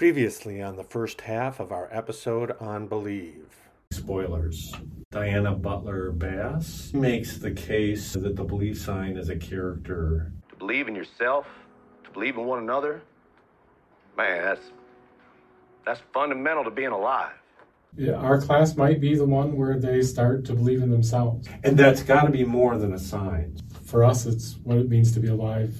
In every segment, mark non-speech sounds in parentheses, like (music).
Previously on the first half of our episode on Believe. Spoilers. Diana Butler Bass makes the case that the believe sign is a character. To believe in yourself, to believe in one another, man, that's that's fundamental to being alive. Yeah, our class might be the one where they start to believe in themselves. And that's got to be more than a sign. For us, it's what it means to be alive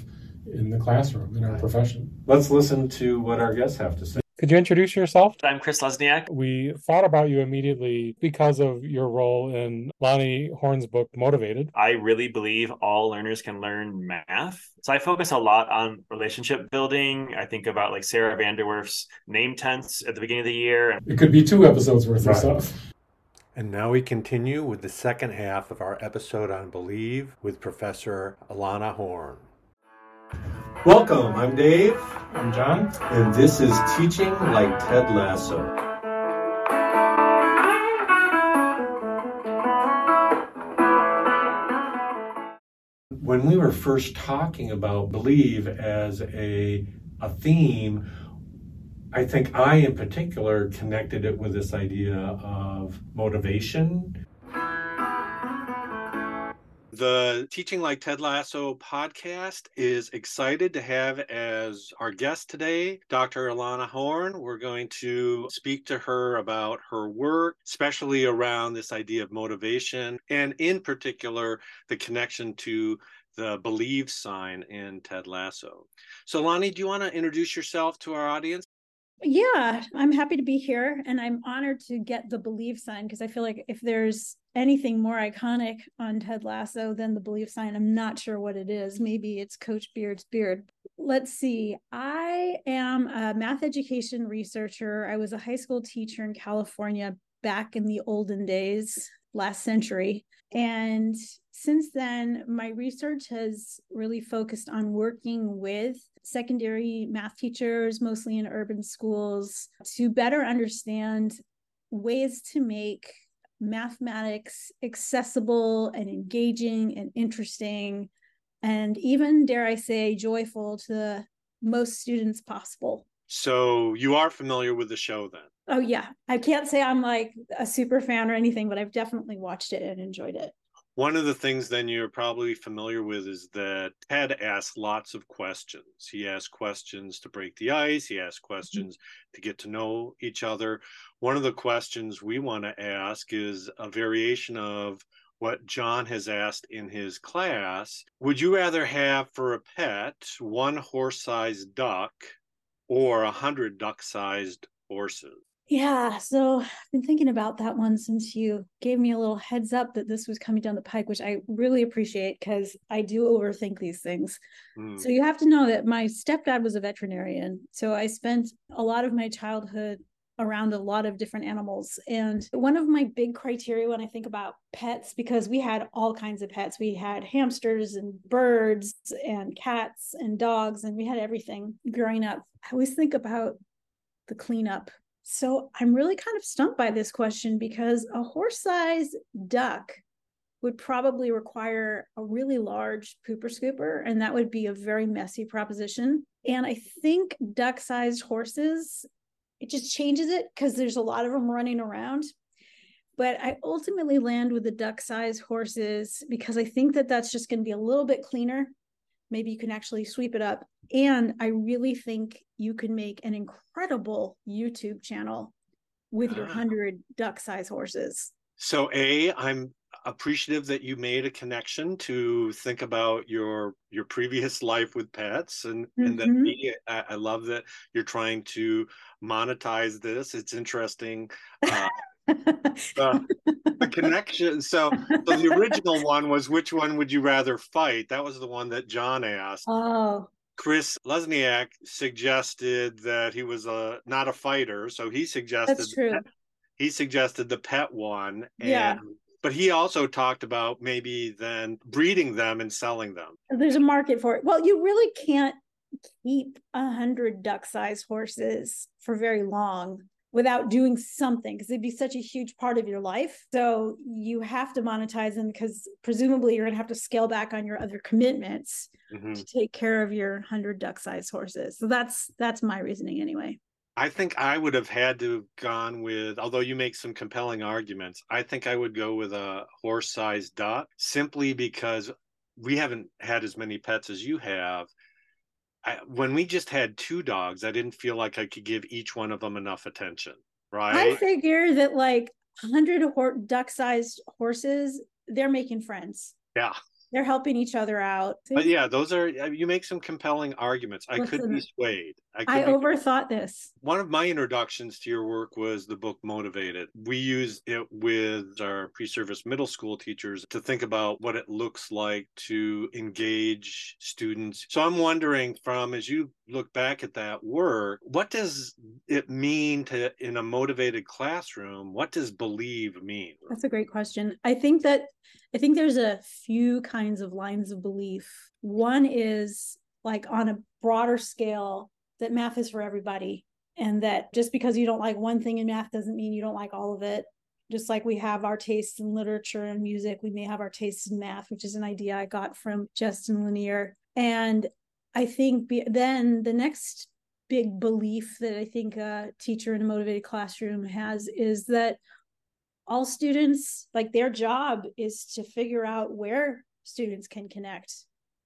in the classroom, in our profession. Let's listen to what our guests have to say. Could you introduce yourself? I'm Chris Luzniak. We thought about you immediately because of your role in Lani Horn's book, Motivated. I really believe all learners can learn math. So I focus a lot on relationship building. I think about like Sara Van Der Werf's name tents at the beginning of the year. It could be two episodes worth Right. of stuff. And now we continue with the second half of our episode on Believe with Professor Ilana Horn. Welcome, I'm Dave, I'm John. and this is Teaching Like Ted Lasso. When we were first talking about believe as a, a theme, I think I in particular connected it with this idea of motivation The Teaching Like Ted Lasso podcast is excited to have as our guest today Dr. Ilana Horn. We're going to speak to her about her work, especially around this idea of motivation, and in particular, the connection to the believe sign in Ted Lasso. So, Lani, do you want to introduce yourself to our audience? Yeah, I'm happy to be here and I'm honored to get the believe sign because I feel like if there's anything more iconic on Ted Lasso than the believe sign, I'm not sure what it is. Maybe it's Coach Beard's beard. Let's see. I am a math education researcher. I was a high school teacher in California back in the olden days, last century. And since then, my research has really focused on working with secondary math teachers, mostly in urban schools, to better understand ways to make mathematics accessible and engaging and interesting, and even, dare I say, joyful to the most students possible. So, you are familiar with the show then? Oh, yeah. I can't say I'm like a super fan or anything, but I've definitely watched it and enjoyed it. One of the things then you're probably familiar with is that Ted asks lots of questions. He asks questions to break the ice, he asks mm-hmm. questions to get to know each other. One of the questions we want to ask is a variation of what John has asked in his class. Would you rather have for a pet one horse sized duck or a hundred duck sized horses? Yeah, so I've been thinking about that one since you gave me a little heads up that this was coming down the pike, which I really appreciate because I do overthink these things. Hmm. So you have to know that my stepdad was a veterinarian. So I spent a lot of my childhood around a lot of different animals. And one of my big criteria when I think about pets, because we had all kinds of pets, we had hamsters and birds and cats and dogs, and we had everything growing up. I always think about the cleanup. So I'm really kind of stumped by this question because a horse sized duck would probably require a really large pooper scooper, and that would be a very messy proposition. And I think duck sized horses, it just changes it because there's a lot of them running around. But I ultimately land with the duck sized horses because I think that that's just going to be a little bit cleaner. Maybe you can actually sweep it up. And I really think you can make an incredible YouTube channel with your Ah. 100 duck sized horses. So, A, I'm appreciative that you made a connection to think about your your previous life with pets and and then Mhm. B, I, I love that you're trying to monetize this it's interesting uh, Uh, the, the (laughs) connection so so the original one was which one would you rather fight that was the one that john asked oh, chris luzniak suggested that he was a not a fighter so he suggested that's true. he suggested the pet one and Yeah. but he also talked about maybe then breeding them and selling them There's a market for it. Well, you really can't keep a hundred duck-sized horses for very long without doing something because it'd be such a huge part of your life. So you have to monetize them because presumably you're going to have to scale back on your other commitments Mhm. to take care of your hundred duck-sized horses. So that's that's my reasoning anyway. I think I would have had to have gone with, although you make some compelling arguments, I think I would go with a horse sized duck simply because we haven't had as many pets as you have. I, when we just had two dogs, I didn't feel like I could give each one of them enough attention. Right. I figure that like 100 duck sized horses, they're making friends. Yeah they're helping each other out. But yeah, those are uh, you make some compelling arguments. I Listen, could be swayed. I, I overthought this. One of my introductions to your work was the book Motivated. We use it with our pre-service middle school teachers to think about what it looks like to engage students. So I'm wondering from as you look back at that work, what does it mean to in a motivated classroom? What does believe mean? That's a great question. I think that I think there's a few kinds of lines of belief. One is like on a broader scale that math is for everybody. And that just because you don't like one thing in math doesn't mean you don't like all of it. Just like we have our tastes in literature and music we may have our tastes in math which is an idea i got from justin lanier. And i think be, then the next big belief that i think a teacher in a motivated classroom has is that all students like their job is to figure out where students can connect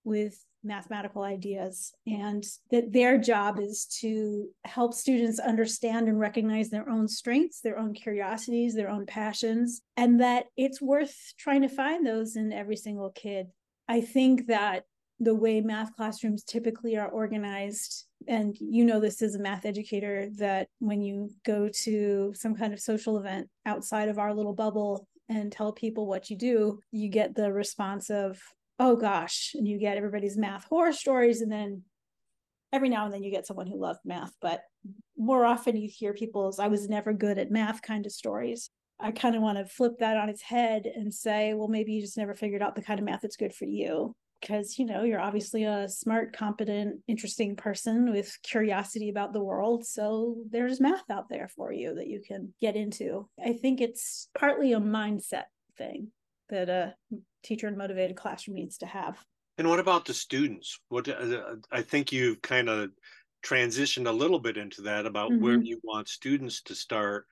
with mathematical ideas and that their job is to help students understand and recognize their own strengths their own curiosities their own passions and that it's worth trying to find those in every single kid. I think that the way math classrooms typically are organized and you know this as a math educator that when you go to some kind of social event outside of our little bubble and tell people what you do you get the response of oh gosh and you get everybody's math horror stories and then every now and then you get someone who loved math but more often you hear people's i was never good at math kind of stories. I kind of want to flip that on its head and say well maybe you just never figured out the kind of math that's good for you because you know you're obviously a smart competent interesting person with curiosity about the world so there's math out there for you that you can get into. I think it's partly a mindset thing that a teacher and motivated classroom needs to have and what about the students what uh, i think you've kind of transitioned a little bit into that about mm-hmm. where you want students to start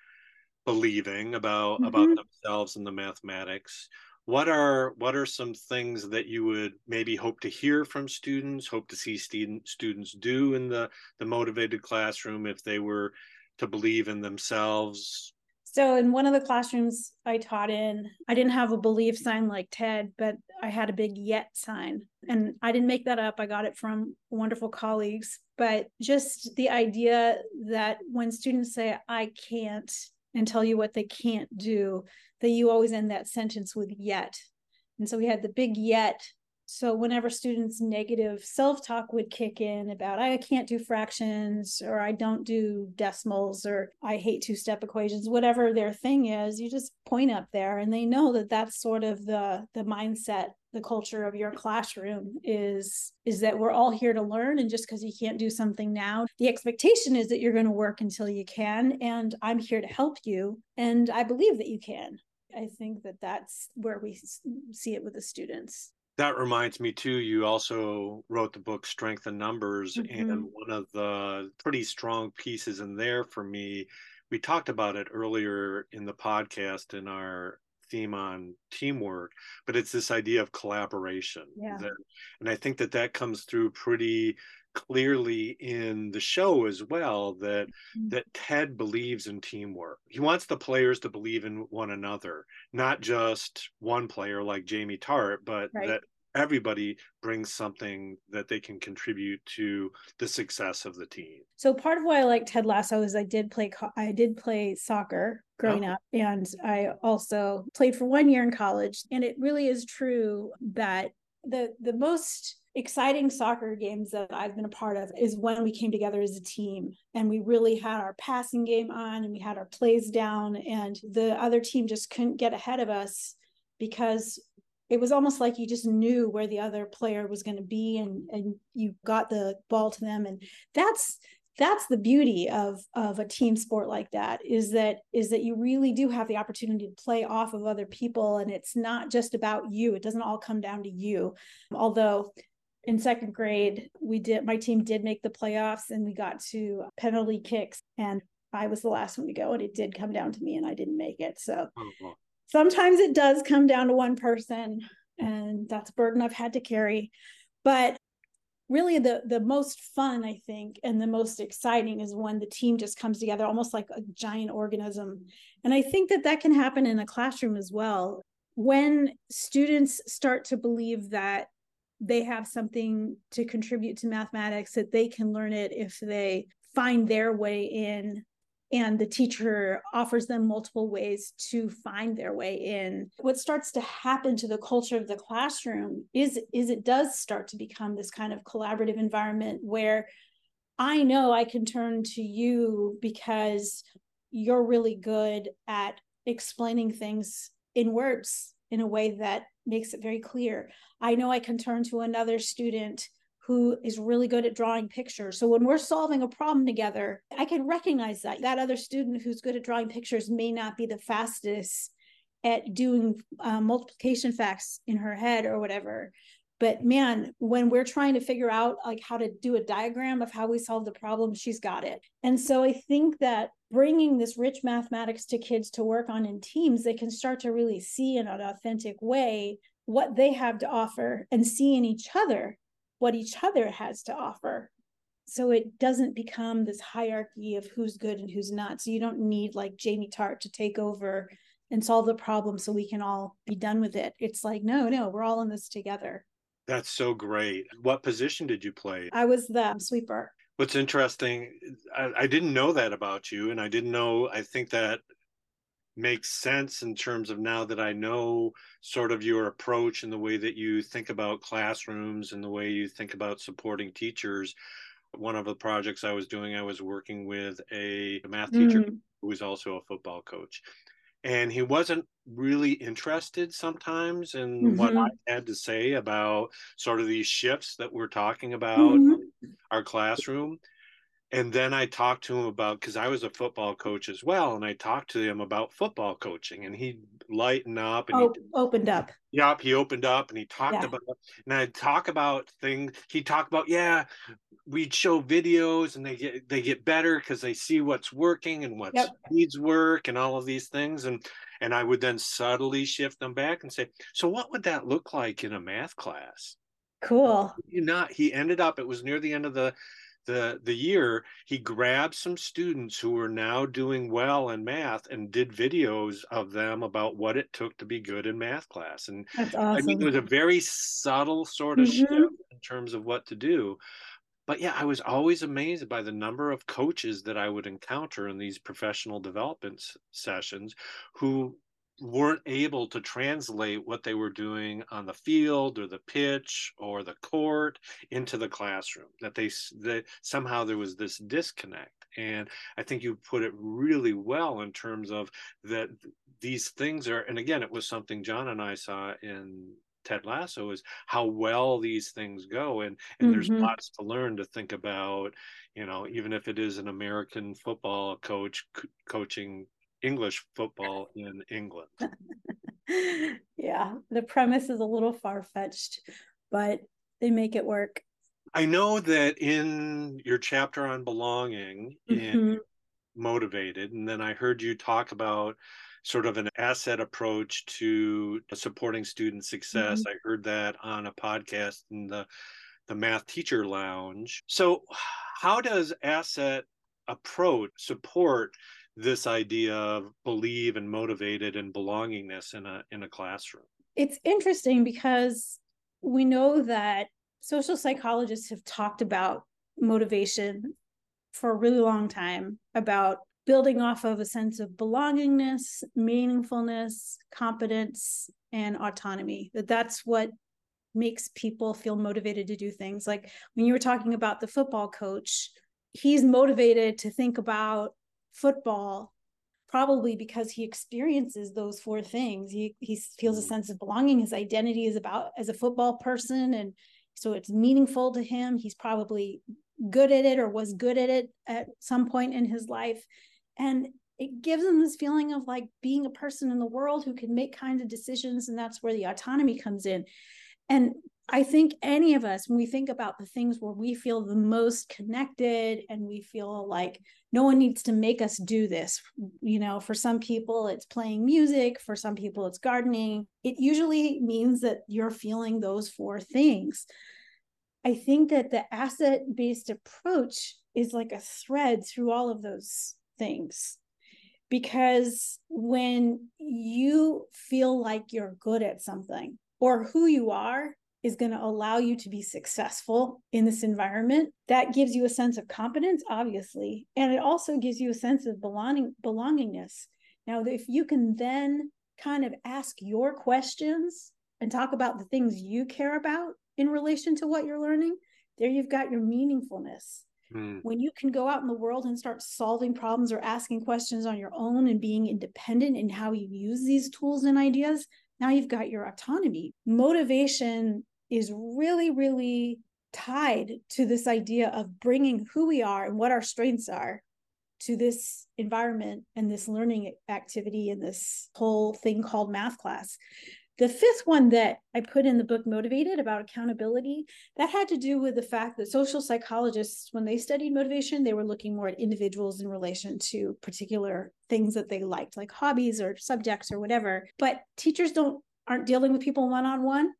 believing about mm-hmm. about themselves and the mathematics what are what are some things that you would maybe hope to hear from students hope to see student, students do in the the motivated classroom if they were to believe in themselves so in one of the classrooms i taught in i didn't have a belief sign like ted but i had a big yet sign and i didn't make that up i got it from wonderful colleagues but just the idea that when students say i can't and tell you what they can't do that you always end that sentence with yet. And so we had the big yet. So whenever students' negative self talk would kick in about, I can't do fractions, or I don't do decimals, or I hate two step equations, whatever their thing is, you just point up there and they know that that's sort of the, the mindset the culture of your classroom is is that we're all here to learn and just because you can't do something now the expectation is that you're going to work until you can and i'm here to help you and i believe that you can I think that that's where we see it with the students. That reminds me too. You also wrote the book Strength in Numbers, mm-hmm. and one of the pretty strong pieces in there for me. We talked about it earlier in the podcast in our theme on teamwork, but it's this idea of collaboration. Yeah. That, and I think that that comes through pretty clearly in the show as well that mm-hmm. that Ted believes in teamwork. He wants the players to believe in one another, not just one player like Jamie Tartt, but right. that everybody brings something that they can contribute to the success of the team. So part of why I like Ted Lasso is I did play I did play soccer growing oh. up and I also played for 1 year in college and it really is true that the the most exciting soccer games that I've been a part of is when we came together as a team and we really had our passing game on and we had our plays down and the other team just couldn't get ahead of us because it was almost like you just knew where the other player was going to be and and you got the ball to them. And that's that's the beauty of of a team sport like that is that is that you really do have the opportunity to play off of other people and it's not just about you it doesn't all come down to you although in second grade, we did my team did make the playoffs and we got to penalty kicks and I was the last one to go and it did come down to me and I didn't make it. So oh, sometimes it does come down to one person and that's a burden I've had to carry. But really the the most fun I think and the most exciting is when the team just comes together almost like a giant organism. And I think that that can happen in a classroom as well. When students start to believe that they have something to contribute to mathematics that they can learn it if they find their way in and the teacher offers them multiple ways to find their way in. What starts to happen to the culture of the classroom is is it does start to become this kind of collaborative environment where i know i can turn to you because you're really good at explaining things in words in a way that makes it very clear. I know i can turn to another student who is really good at drawing pictures. So when we're solving a problem together, I can recognize that that other student who's good at drawing pictures may not be the fastest at doing uh, multiplication facts in her head or whatever. But man, when we're trying to figure out like how to do a diagram of how we solve the problem, she's got it. And so I think that bringing this rich mathematics to kids to work on in teams, they can start to really see in an authentic way what they have to offer and see in each other what each other has to offer. So it doesn't become this hierarchy of who's good and who's not. So you don't need like jamie tartt to take over and solve the problem so we can all be done with it. It's like no no we're all in this together. That's so great. What position did you play? I was the sweeper. What's interesting I, I didn't know that about you and i didn't know i think that makes sense in terms of now that I know sort of your approach and the way that you think about classrooms and the way you think about supporting teachers. One of the projects I was doing, I was working with a math teacher mm-hmm. who was also a football coach. And he wasn't really interested sometimes in mm-hmm. what I had to say about sort of these shifts that we're talking about mm-hmm. our classroom and then I talked to him about because I was a football coach as well, and I talked to him about football coaching, and he lightened up and oh, he, opened up. Yep, he opened up and he talked yeah. about, and I'd talk about things. He talked about, yeah, we'd show videos, and they get they get better because they see what's working and what yep. needs work, and all of these things, and and I would then subtly shift them back and say, so what would that look like in a math class? Cool. You not he ended up. It was near the end of the the the year he grabbed some students who were now doing well in math and did videos of them about what it took to be good in math class and That's awesome. i mean it was a very subtle sort of mm-hmm. shift in terms of what to do but yeah i was always amazed by the number of coaches that i would encounter in these professional development sessions who weren't able to translate what they were doing on the field or the pitch or the court into the classroom that they that somehow there was this disconnect and i think you put it really well in terms of that these things are and again it was something john and i saw in ted lasso is how well these things go and and mm-hmm. there's lots to learn to think about you know even if it is an american football coach co- coaching English football in England. (laughs) yeah, the premise is a little far fetched, but they make it work. I know that in your chapter on belonging mm-hmm. Motivated, and then I heard you talk about sort of an asset approach to supporting student success. Mm-hmm. I heard that on a podcast in the the Math Teacher Lounge. So, how does asset approach support this idea of believe and motivated and belongingness in a in a classroom? It's interesting because we know that social psychologists have talked about motivation for a really long time about building off of a sense of belongingness meaningfulness competence and autonomy that that's what makes people feel motivated to do things. Like when you were talking about the football coach he's motivated to think about football probably because he experiences those four things. He he feels a mm. sense of belonging. His identity is about as a football person and so it's meaningful to him. He's probably good at it or was good at it at some point in his life. And it gives him this feeling of like being a person in the world who can make kinds of decisions and that's where the autonomy comes in. And I think any of us, when we think about the things where we feel the most connected and we feel like no one needs to make us do this, you know, for some people it's playing music, for some people it's gardening. It usually means that you're feeling those four things. I think that the asset based approach is like a thread through all of those things. Because when you feel like you're good at something or who you are is going to allow you to be successful in this environment, that gives you a sense of competence, obviously. And it also gives you a sense of belonging, belongingness. Now, if you can then kind of ask your questions and talk about the things you care about in relation to what you're learning, there you've got your meaningfulness. Mm. When you can go out in the world and start solving problems or asking questions on your own and being independent in how you use these tools and ideas, now you've got your autonomy. Motivation is really, really tied to this idea of bringing who we are and what our strengths are to this environment and this learning activity and this whole thing called math class. The fifth one that I put in the book, Motivated, about accountability, that had to do with the fact that social psychologists, when they studied motivation, they were looking more at individuals in relation to particular things that they liked, like hobbies or subjects or whatever. But teachers don't aren't dealing with people one on one.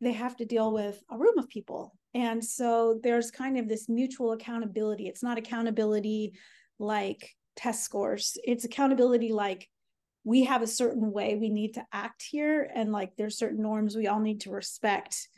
They have to deal with a room of people. And so there's kind of this mutual accountability. It's not accountability like test scores, it's accountability like we have a certain way we need to act here and like there's certain norms we all need to respect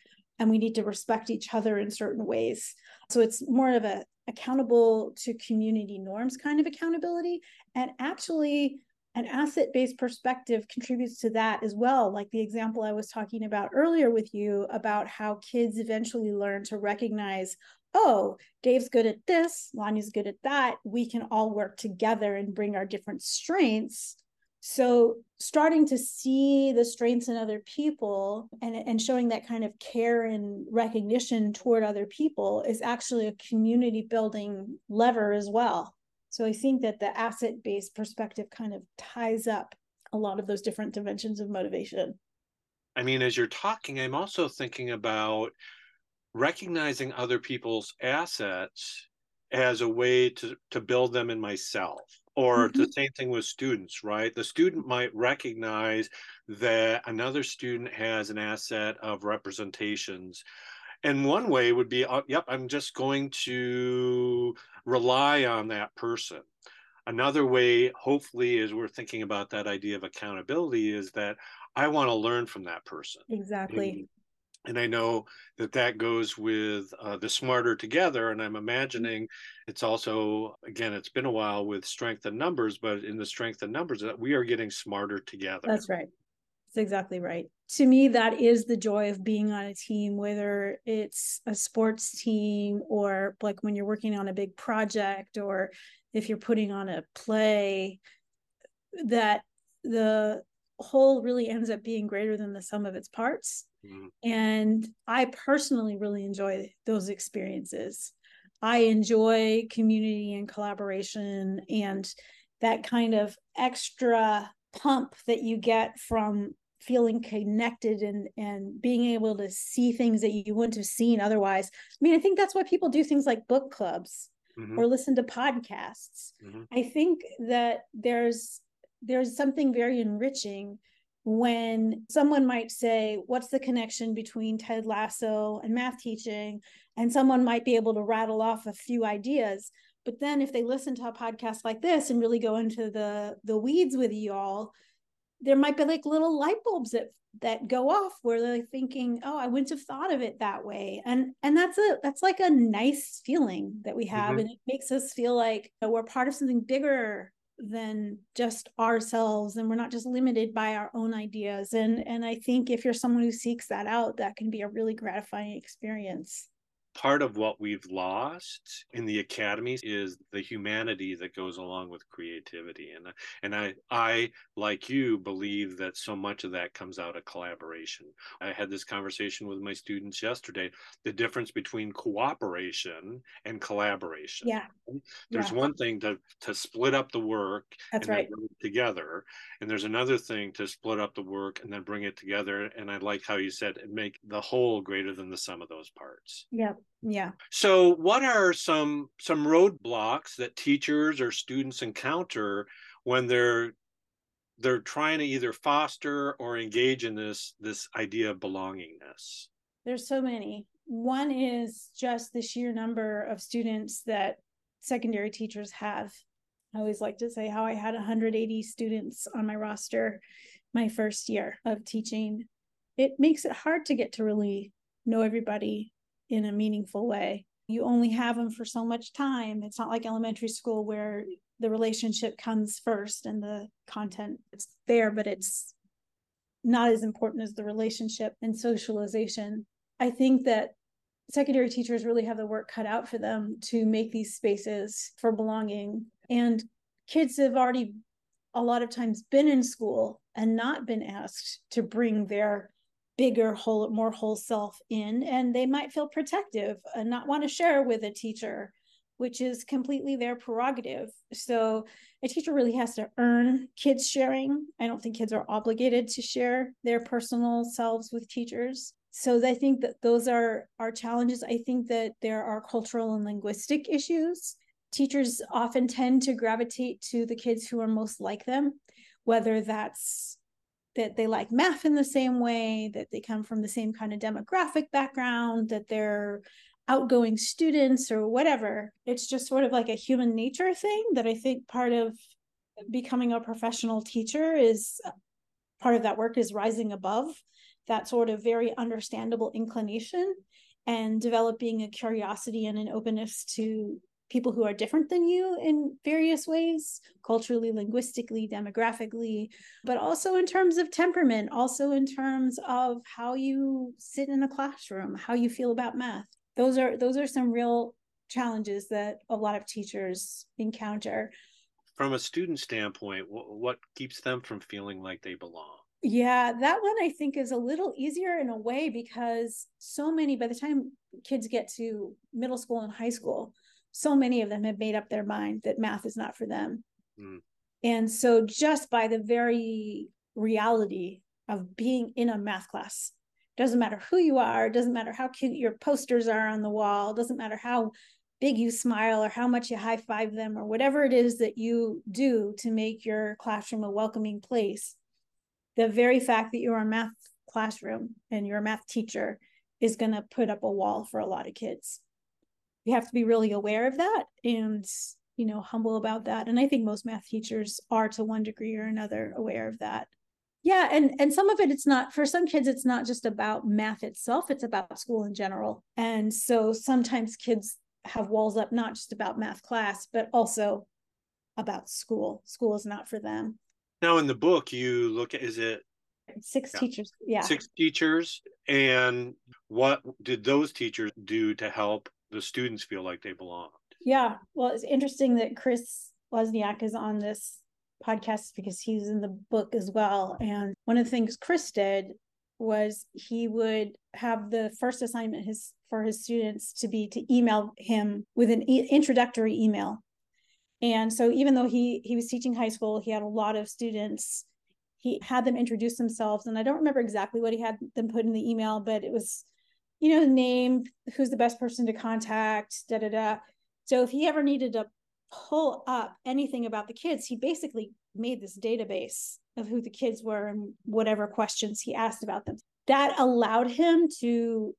and we need to respect each other in certain ways so it's more of a accountable to community norms kind of accountability and actually an asset based perspective contributes to that as well like the example i was talking about earlier with you about how kids eventually learn to recognize oh dave's good at this lani's good at that. We can all work together and bring our different strengths. So starting to see the strengths in other people and, and showing that kind of care and recognition toward other people is actually a community building lever as well so i think that the asset based perspective kind of ties up a lot of those different dimensions of motivation i mean as you're talking i'm also thinking about recognizing other people's assets as a way to to build them in myself or mm-hmm. the same thing with students right the student might recognize that another student has an asset of representations and one way would be uh, yep i'm just going to rely on that person another way hopefully as we're thinking about that idea of accountability is that i want to learn from that person exactly (clears throat) and I know that that goes with uh, the smarter together. And I'm imagining it's also, again, it's been a while with strength in numbers, but in the strength in numbers, that we are getting smarter together. That's right. That's exactly right. To me, that is the joy of being on a team, whether it's a sports team or like when you're working on a big project or if you're putting on a play, that the whole really ends up being greater than the sum of its parts Mm-hmm. And I personally really enjoy those experiences. I enjoy community and collaboration and that kind of extra pump that you get from feeling connected and and being able to see things that you wouldn't have seen otherwise. I mean, I think that's why people do things like book clubs mm-hmm. or listen to podcasts. Mm-hmm. I think that there's there's something very enriching when someone might say, What's the connection between Ted Lasso and math teaching? And someone might be able to rattle off a few ideas. But then if they listen to a podcast like this and really go into the the weeds with you all, there might be like little light bulbs that that go off where they're thinking, oh, I wouldn't have thought of it that way. And and that's a that's like a nice feeling that we have. Mm-hmm. And it makes us feel like you know, we're part of something bigger than just ourselves and we're not just limited by our own ideas and and i think if you're someone who seeks that out that can be a really gratifying experience part of what we've lost in the academies is the humanity that goes along with creativity. And and i i like you believe that so much of that comes out of collaboration. I had this conversation with my students yesterday the difference between cooperation and collaboration. Yeah. There's yeah. one thing to to split up the work that's and right. bring it together and there's another thing to split up the work and then bring it together and i like how you said make the whole greater than the sum of those parts. Yeah yeah. So what are some some roadblocks that teachers or students encounter when they're they're trying to either foster or engage in this this idea of belongingness? There's so many. One is just the sheer number of students that secondary teachers have. I always like to say how i had 180 students on my roster my first year of teaching. It makes it hard to get to really know everybody in a meaningful way. You only have them for so much time. It's not like elementary school where the relationship comes first and the content is there, but it's not as important as the relationship and socialization. I think that secondary teachers really have the work cut out for them to make these spaces for belonging. And kids have already a lot of times been in school and not been asked to bring their bigger whole more whole self in and they might feel protective and not want to share with a teacher which is completely their prerogative. So a teacher really has to earn kids sharing. I don't think kids are obligated to share their personal selves with teachers. So i think that those are our challenges. I think that there are cultural and linguistic issues. Teachers often tend to gravitate to the kids who are most like them whether that's that they like math in the same way, that they come from the same kind of demographic background, that they're outgoing students or whatever. It's just sort of like a human nature thing that I think part of becoming a professional teacher is uh, part of that work is rising above that sort of very understandable inclination and developing a curiosity and an openness to people who are different than you in various ways culturally linguistically demographically but also in terms of temperament also in terms of how you sit in a classroom how you feel about math. Those are those are some real challenges that a lot of teachers encounter. From a student standpoint what keeps them from feeling like they belong? Yeah, that one I think is a little easier in a way because so many, by the time kids get to middle school and high school, so many of them have made up their mind that math is not for them. Mm. And so, just by the very reality of being in a math class, doesn't matter who you are, doesn't matter how cute your posters are on the wall, doesn't matter how big you smile or how much you high five them or whatever it is that you do to make your classroom a welcoming place. The very fact that you're a math classroom and you're a math teacher is going to put up a wall for a lot of kids we have to be really aware of that and you know humble about that. And i think most math teachers are to one degree or another aware of that. Yeah and and some of it it's not for some kids it's not just about math itself it's about school in general. And so sometimes kids have walls up not just about math class but also about school. School is not for them. Now in the book you look at is it six yeah. teachers yeah. Six teachers and what did those teachers do to help the students feel like they belong. Yeah. Well, it's interesting that Chris Luzniak is on this podcast because he's in the book as well. And one of the things Chris did was he would have the first assignment his for his students to be to email him with an e- introductory email. And so even though he he was teaching high school, he had a lot of students. He had them introduce themselves, and I don't remember exactly what he had them put in the email, but it was you know, name who's the best person to contact, da da da. So if he ever needed to pull up anything about the kids, he basically made this database of who the kids were and whatever questions he asked about them. That allowed him to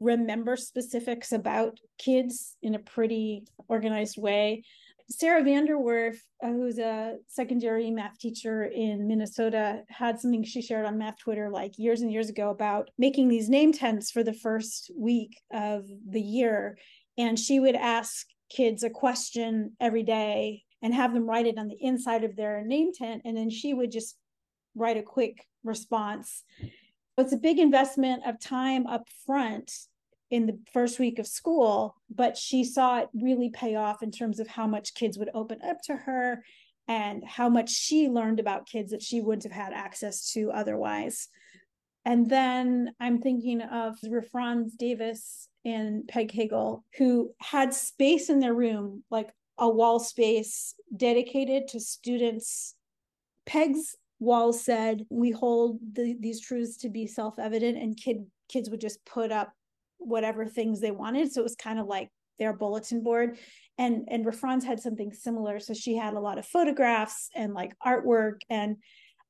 remember specifics about kids in a pretty organized way. Sara Van Der Werf, uh, who's a secondary math teacher in Minnesota, had something she shared on Math Twitter like years and years ago about making these name tents for the first week of the year. And she would ask kids a question every day and have them write it on the inside of their name tent. And then she would just write a quick response. It's a big investment of time up front in the first week of school, but she saw it really pay off in terms of how much kids would open up to her and how much she learned about kids that she wouldn't have had access to otherwise. And then I'm thinking of Rafranz Davis and Peg Cagle, who had space in their room, like a wall space dedicated to students. Peg's wall said, "We hold the, these truths to be self-evident," and kid kids would just put up whatever things they wanted. So it was kind of like their bulletin board. And and Rafranz had something similar. So she had a lot of photographs and like artwork and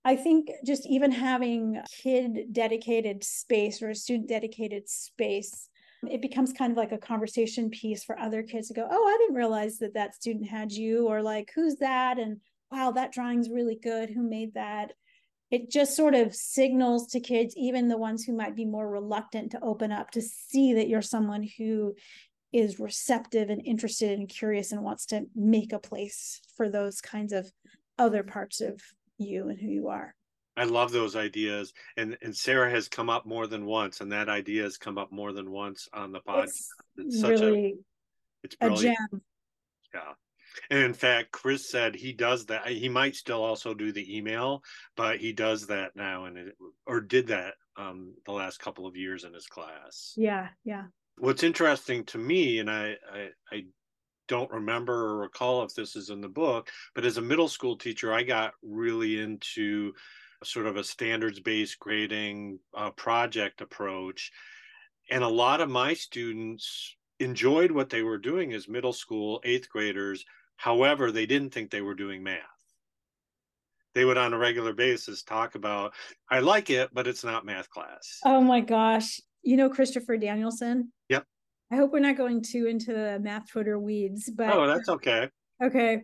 I think just even having kid dedicated space or a student dedicated space, it becomes kind of like a conversation piece for other kids to go, oh, I didn't realize that that student had you, or like, who's that? And wow, that drawing's really good. Who made that? It just sort of signals to kids, even the ones who might be more reluctant to open up, to see that you're someone who is receptive and interested and curious and wants to make a place for those kinds of other parts of you and who you are. I love those ideas, and and Sara has come up more than once, and that idea has come up more than once on the podcast. It's, it's such really a, it's brilliant. a gem. Yeah, and in fact, Chris said he does that. He might still also do the email, but he does that now, and it, or did that um, the last couple of years in his class. Yeah, yeah. What's interesting to me, and I, I, I don't remember or recall if this is in the book, but as a middle school teacher, I got really into sort of a standards based grading uh, project approach. And a lot of my students enjoyed what they were doing as middle school eighth graders. However, they didn't think they were doing math. They would, on a regular basis, talk about, I like it, but it's not math class. Oh my gosh. You know Christopher Danielson? Yep. I hope we're not going too into the math Twitter weeds, but oh, that's okay. Okay.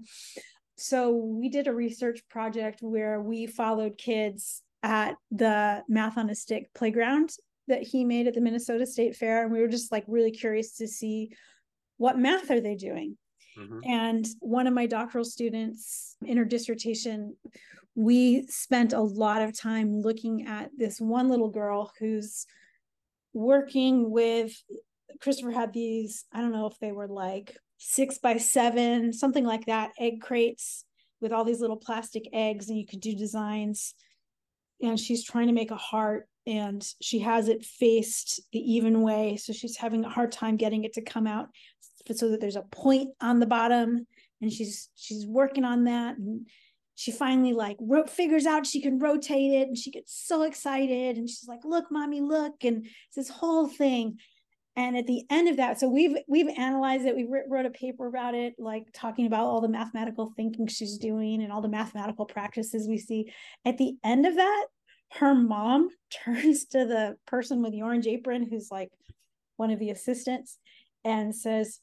So we did a research project where we followed kids at the Math on a Stick playground that he made at the Minnesota State Fair. And we were just like really curious to see what math are they doing? Mm-hmm. And one of my doctoral students in her dissertation, we spent a lot of time looking at this one little girl who's working with Christopher had these, I don't know if they were like six by seven, something like that, egg crates with all these little plastic eggs, and you could do designs. And she's trying to make a heart and she has it faced the even way. So she's having a hard time getting it to come out so that there's a point on the bottom. And she's she's working on that. And she finally like figures out she can rotate it and she gets so excited and she's like look mommy look and it's this whole thing and at the end of that so we've we've analyzed it we wrote a paper about it like talking about all the mathematical thinking she's doing and all the mathematical practices we see at the end of that her mom (laughs) turns to the person with the orange apron who's like one of the assistants and says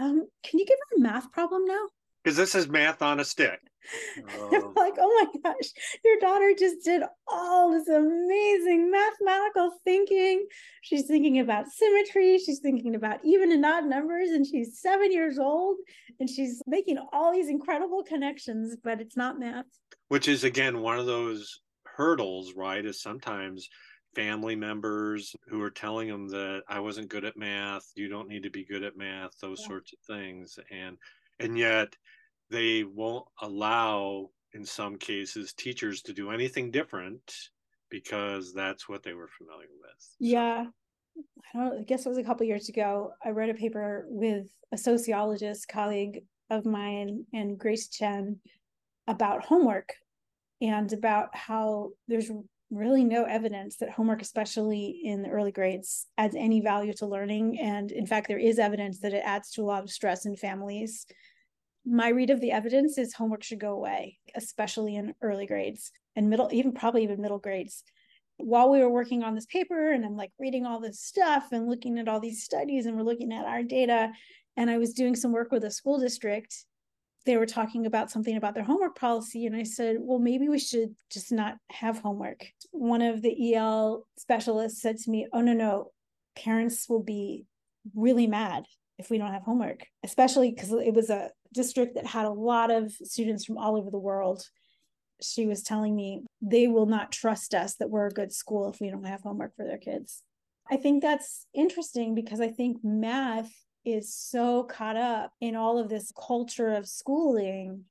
um, can you give her a math problem now because this is math on a stick (laughs) Oh. like, oh my gosh, your daughter just did all this amazing mathematical thinking. She's thinking about symmetry, she's thinking about even and odd numbers, and she's seven years old and she's making all these incredible connections, but it's not math. Which is, again, one of those hurdles, right? Is sometimes family members who are telling them that I wasn't good at math, you don't need to be good at math, those yeah. sorts of things. And and yet they won't allow in some cases teachers to do anything different because that's what they were familiar with yeah i don't i guess it was a couple years ago i read a paper with a sociologist colleague of mine and grace chen about homework and about how there's really no evidence that homework especially in the early grades adds any value to learning and in fact there is evidence that it adds to a lot of stress in families my read of the evidence is homework should go away, especially in early grades and middle, even probably even middle grades. While we were working on this paper and I'm like reading all this stuff and looking at all these studies and we're looking at our data, and I was doing some work with a school district, they were talking about something about their homework policy. And I said, well, maybe we should just not have homework. One of the EL specialists said to me, oh, no, no, parents will be really mad if we don't have homework, especially because it was a district that had a lot of students from all over the world. She was telling me they will not trust us that we're a good school if we don't have homework for their kids. I think that's interesting because I think math is so caught up in all of this culture of schooling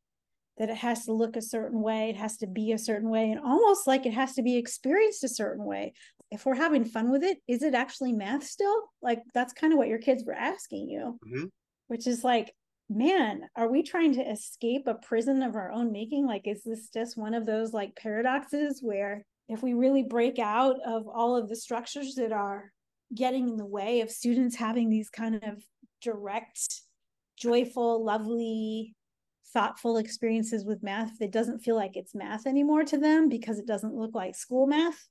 that it has to look a certain way, it has to be a certain way, and almost like it has to be experienced a certain way. If we're having fun with it, is it actually math still? Like that's kind of what your kids were asking you, mm-hmm. which is like, man, are we trying to escape a prison of our own making? Like, is this just one of those like paradoxes where if we really break out of all of the structures that are getting in the way of students having these kind of direct, joyful, lovely, thoughtful experiences with math it doesn't feel like it's math anymore to them because it doesn't look like school math.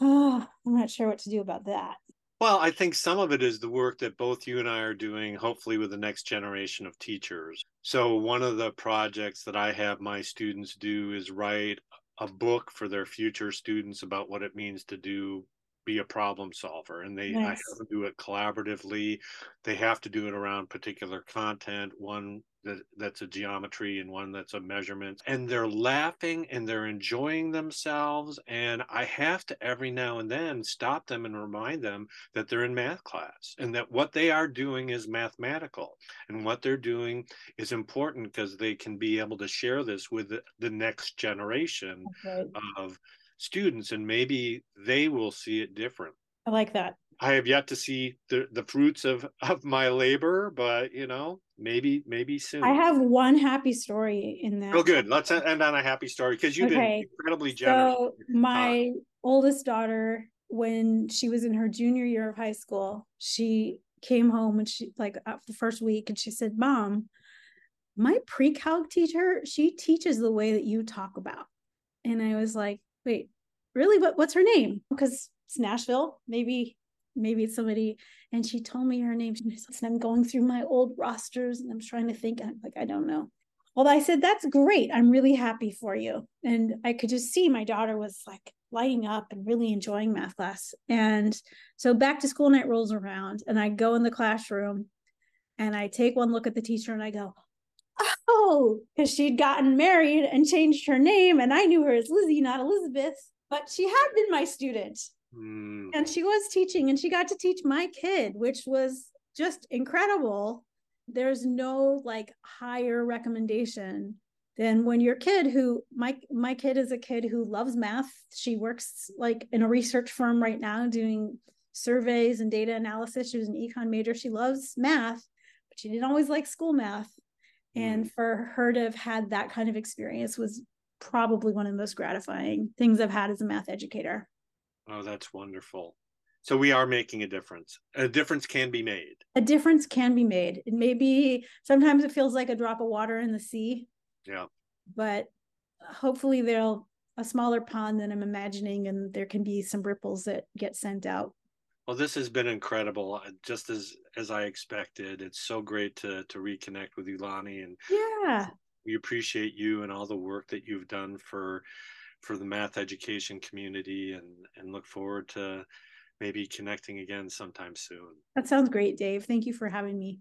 Oh, (sighs) I'm not sure what to do about that. Well, I think some of it is the work that both you and I are doing, hopefully, with the next generation of teachers. So, one of the projects that I have my students do is write a book for their future students about what it means to do be a problem solver and they nice. I have to do it collaboratively they have to do it around particular content one that, that's a geometry and one that's a measurement and they're laughing and they're enjoying themselves and i have to every now and then stop them and remind them that they're in math class and that what they are doing is mathematical and what they're doing is important because they can be able to share this with the, the next generation okay. of students and maybe they will see it different. I like that. I have yet to see the the fruits of (laughs) of my labor but you know maybe maybe soon. I have one happy story in that. Oh good. Let's end on a happy story because you've okay. been incredibly generous. so my oldest daughter when she was in her junior year of high school she came home and she like uh, the first week and she said mom my pre-calc teacher she teaches the way that you talk about. And i was like wait, really? What what's her name? Because it's Nashville. Maybe maybe it's somebody. And she told me her name. And I'm going through my old rosters and I'm trying to think. I'm like, I don't know. Well, I said, that's great. I'm really happy for you. And I could just see my daughter was like lighting up and really enjoying math class. And so back to school night rolls around and I go in the classroom and I take one look at the teacher and I go, oh, because she'd gotten married and changed her name. And I knew her as Lizzie, not Elizabeth, but she had been my student. Mm. And she was teaching, and she got to teach my kid, which was just incredible. There's no like higher recommendation than when your kid who my my kid is a kid who loves math she works like in a research firm right now doing surveys and data analysis she was an econ major she loves math but she didn't always like school math and mm. for her to have had that kind of experience was probably one of the most gratifying things I've had as a math educator. Oh, that's wonderful. So we are making a difference. A difference can be made. A difference can be made. It may be sometimes it feels like a drop of water in the sea. Yeah. But hopefully there'll a smaller pond than I'm imagining and there can be some ripples that get sent out. Well, this has been incredible, uh, just as as I expected. It's so great to to reconnect with you, Lani, and yeah, we appreciate you and all the work that you've done for for the math education community, and and look forward to maybe connecting again sometime soon. That sounds great, Dave. Thank you for having me.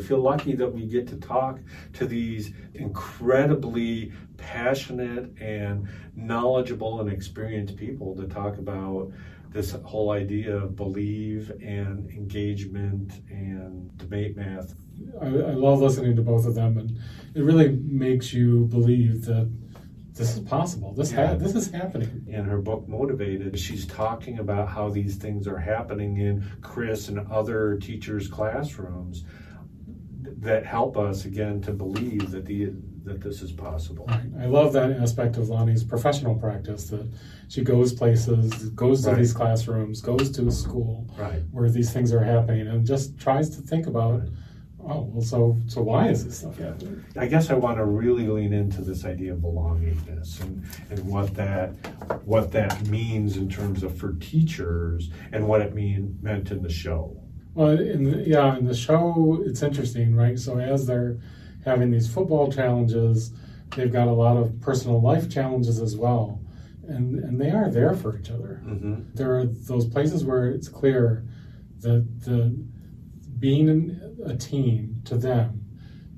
I feel lucky that we get to talk to these incredibly passionate and knowledgeable and experienced people to talk about this whole idea of believe and engagement and debate math. I, I love listening to both of them, and it really makes you believe that this is possible. This yeah. ha- this is happening. In her book Motivated, she's talking about how these things are happening in Chris and other teachers' classrooms that help us again to believe that the that this is possible. Right. I love that aspect of Lani's professional practice that she goes places, goes to right. these classrooms, goes to a school right. where these things are happening, and just tries to think about. Oh well, so so why is this stuff happening? I guess I want to really lean into this idea of belongingness and, and what that what that means in terms of for teachers and what it mean meant in the show. Well, in the, yeah, in the show, it's interesting, right? So as they're having these football challenges, they've got a lot of personal life challenges as well, and and they are there for each other. Mm-hmm. There are those places where it's clear that the being in a team to them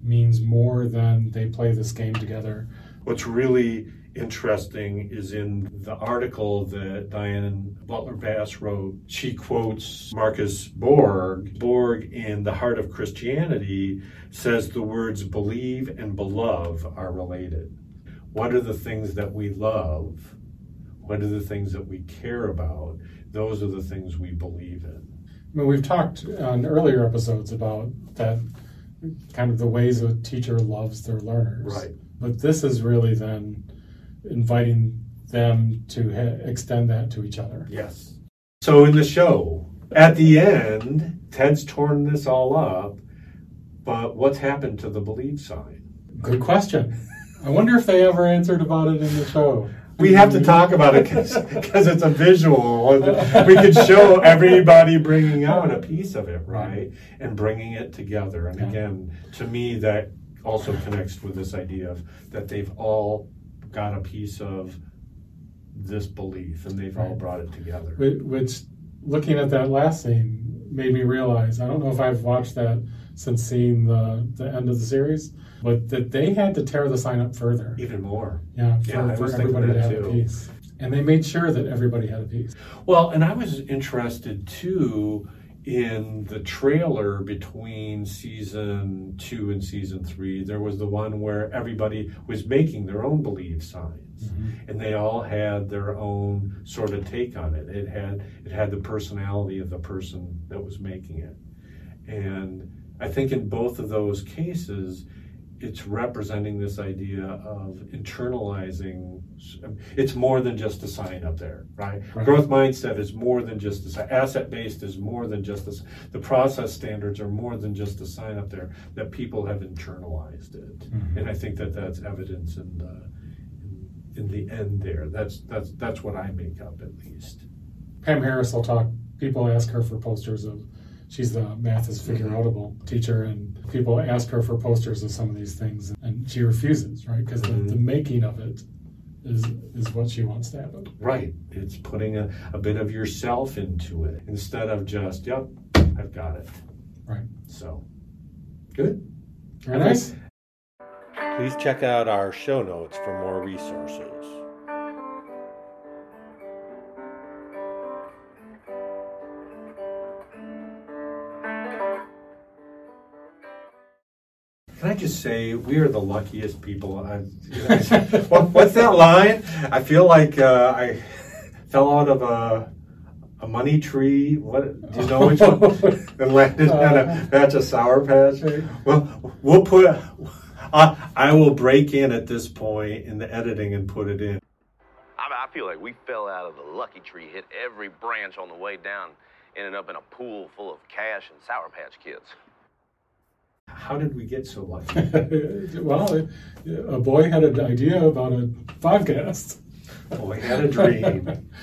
means more than they play this game together. What's really interesting is in the article that Diana Butler Bass wrote. She quotes Marcus Borg. Borg, in The Heart of Christianity, says the words believe and beloved are related. What are the things that we love? What are the things that we care about? Those are the things we believe in. I mean, we've talked on earlier episodes about that kind of the ways a teacher loves their learners. Right. But this is really then inviting them to ha- extend that to each other. Yes. So in the show, at the end, Ted's torn this all up, but what's happened to the believe sign? Good question. I wonder if they ever answered about it in the show. We have to talk about it because (laughs) it's a visual. We could show everybody bringing out a piece of it, right? And bringing it together. And again, to me, that also connects with this idea of that they've all got a piece of this belief and they've all brought it together. Which, looking at that last scene, made me realize I don't know if I've watched that since seeing the, the end of the series, but that they had to tear the sign up further. Even more. Yeah, for, Yeah, for everybody to have a piece. And they made sure that everybody had a piece. Well, and I was interested too in the trailer between season two and season three. There was the one where everybody was making their own believe signs, mm-hmm. and they all had their own sort of take on it. It had it had the personality of the person that was making it, and I think in both of those cases. It's representing this idea of internalizing. It's more than just a sign up there, right? Right. Growth mindset is more than just a sign. Asset based is more than just a. The process standards are more than just a sign up there. That people have internalized it, Mhm. and I think that that's evidence in the in, the end there. That's that's that's what I make up at least. Pam Harris will talk. People ask her for posters of. She's the math is figure outable teacher, and people ask her for posters of some of these things, and she refuses, right? Because the, the making of it is is what she wants to happen. Right. It's putting a, a bit of yourself into it instead of just, yep, I've got it. Right. So, good. Very nice. Please check out our show notes for more resources. Can I just say we are the luckiest people? I, (laughs) what, what's that line? I feel like uh, I fell out of a a money tree. What do you know which one? and landed on a patch of sour patch. Well, we'll put. I, I will break in at this point in the editing and put it in. I, I feel like we fell out of the lucky tree, hit every branch on the way down, ended up in a pool full of cash and Sour Patch Kids. How did we get so lucky? (laughs) well, a boy had an idea about a podcast. Boy had a dream. (laughs)